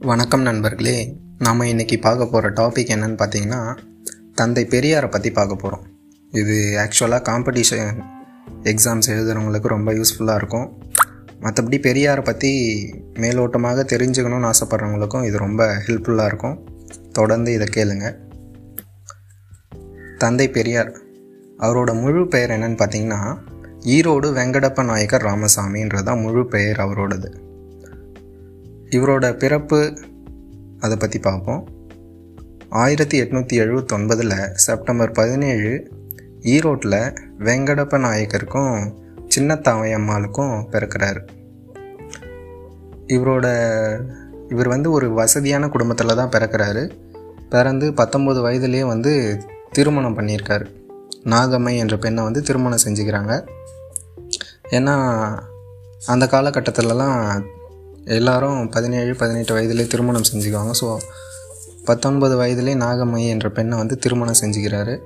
வணக்கம் நண்பர்களே நாம் இன்றைக்கி பார்க்க போகிற டாபிக் என்னன்னு பார்த்தீங்கன்னா தந்தை பெரியாரை பற்றி பார்க்க போகிறோம் இது ஆக்சுவலாக காம்படிஷன் எக்ஸாம்ஸ் எழுதுகிறவங்களுக்கு ரொம்ப யூஸ்ஃபுல்லாக இருக்கும். மற்றபடி பெரியாரை பற்றி மேலோட்டமாக தெரிஞ்சுக்கணும்னு ஆசைப்பட்றவங்களுக்கும் இது ரொம்ப ஹெல்ப்ஃபுல்லாக இருக்கும். தொடர்ந்து இதை கேளுங்க. தந்தை பெரியார் அவரோட முழு பெயர் என்னன்னு பார்த்தீங்கன்னா ஈரோடு வெங்கடப்ப நாயக்கர் ராமசாமின்றது தான் முழு பெயர் அவரோடது. இவரோட பிறப்பு அதை பற்றி பார்ப்போம். ஆயிரத்தி எட்நூற்றி எழுபத்தொன்பதில் செப்டம்பர் பதினேழு ஈரோட்டில் வெங்கடப்ப நாயக்கருக்கும் சின்னத்தாவை அம்மாளுக்கும் பிறக்கிறார். இவரோட இவர் வந்து ஒரு வசதியான குடும்பத்தில் தான் பிறக்கிறாரு. பிறந்து பத்தொம்பது வயதுலேயே வந்து திருமணம் பண்ணியிருக்காரு. நாகம்மை என்ற பெண்ணை வந்து திருமணம் செஞ்சுக்கிறாங்க. ஏன்னா அந்த காலகட்டத்திலலாம் எல்லாரும் பதினேழு பதினெட்டு வயதிலே திருமணம் செஞ்சுக்குவாங்க. ஸோ பத்தொன்பது வயதிலே நாகம்மை என்ற பெண்ணை வந்து திருமணம் செஞ்சுக்கிறாரு.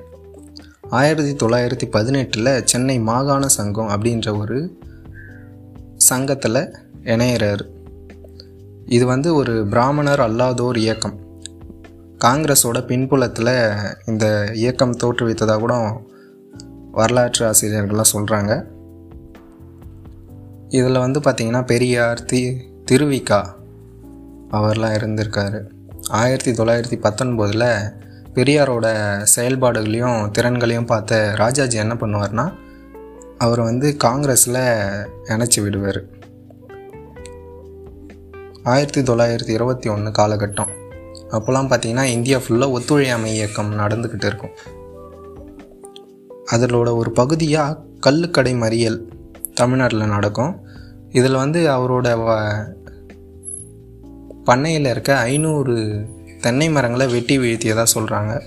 ஆயிரத்தி தொள்ளாயிரத்தி பதினெட்டில் சென்னை மாகாண சங்கம் அப்படின்ற ஒரு சங்கத்தில் இணையிறாரு. இது வந்து ஒரு பிராமணர் அல்லாதோர் இயக்கம். காங்கிரஸோட பின்புலத்தில் இந்த இயக்கம் தோற்றுவித்ததாக கூட வரலாற்று ஆசிரியர்கள்லாம் சொல்கிறாங்க இதில் வந்து பார்த்திங்கன்னா பெரியார் தி திருவிக்கா அவர்லாம் இருந்திருக்காரு. ஆயிரத்தி தொள்ளாயிரத்தி பத்தொன்பதில் பெரியாரோட செயல்பாடுகளையும் திறன்களையும் பார்த்த ராஜாஜி என்ன பண்ணுவார்னா அவர் வந்து காங்கிரஸில் இணைச்சி விடுவார். ஆயிரத்தி தொள்ளாயிரத்தி இருபத்தி ஒன்று காலகட்டம். அப்போல்லாம் பார்த்தீங்கன்னா இந்தியா ஃபுல்லாக ஒத்துழையாமை இயக்கம் நடந்துக்கிட்டு இருக்கும். அதிலோட ஒரு பகுதியாக கல்லுக்கடை மறியல் தமிழ்நாட்டில் நடக்கும். இதில் வந்து அவரோட வ பண்ணையில் இருக்க ஐநூறு தென்னை மரங்களை வெட்டி வீழ்த்தியதாக சொல்கிறாங்க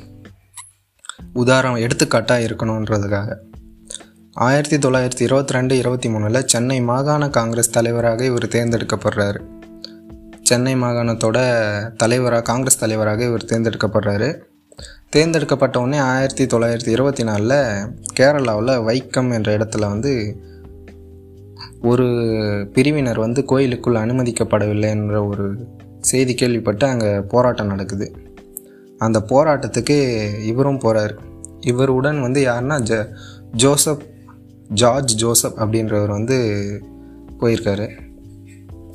உதாரணம் எடுத்துக்காட்டாக இருக்கணுன்றதுக்காக. ஆயிரத்தி தொள்ளாயிரத்தி இருபத்தி ரெண்டு இருபத்தி மூணில் சென்னை மாகாண காங்கிரஸ் தலைவராக இவர் தேர்ந்தெடுக்கப்படுறாரு. சென்னை மாகாணத்தோட தலைவராக காங்கிரஸ் தலைவராக இவர் தேர்ந்தெடுக்கப்படுறாரு. தேர்ந்தெடுக்கப்பட்ட உடனே ஆயிரத்தி தொள்ளாயிரத்தி இருபத்தி நாலில் கேரளாவில் வைக்கம் என்ற இடத்துல வந்து ஒரு பிரிவினர் வந்து கோயிலுக்குள் அனுமதிக்கப்படவில்லை என்ற ஒரு செய்தி கேள்விப்பட்டு அங்கே போராட்டம் நடக்குது. அந்த போராட்டத்துக்கு இவரும் போகிறார் இவருடன் வந்து யாருன்னா ஜ ஜோசப் ஜார்ஜ் ஜோசப் அப்படின்றவர் வந்து போயிருக்காரு.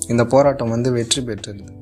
இந்த போராட்டம் வந்து வெற்றி பெற்றிருது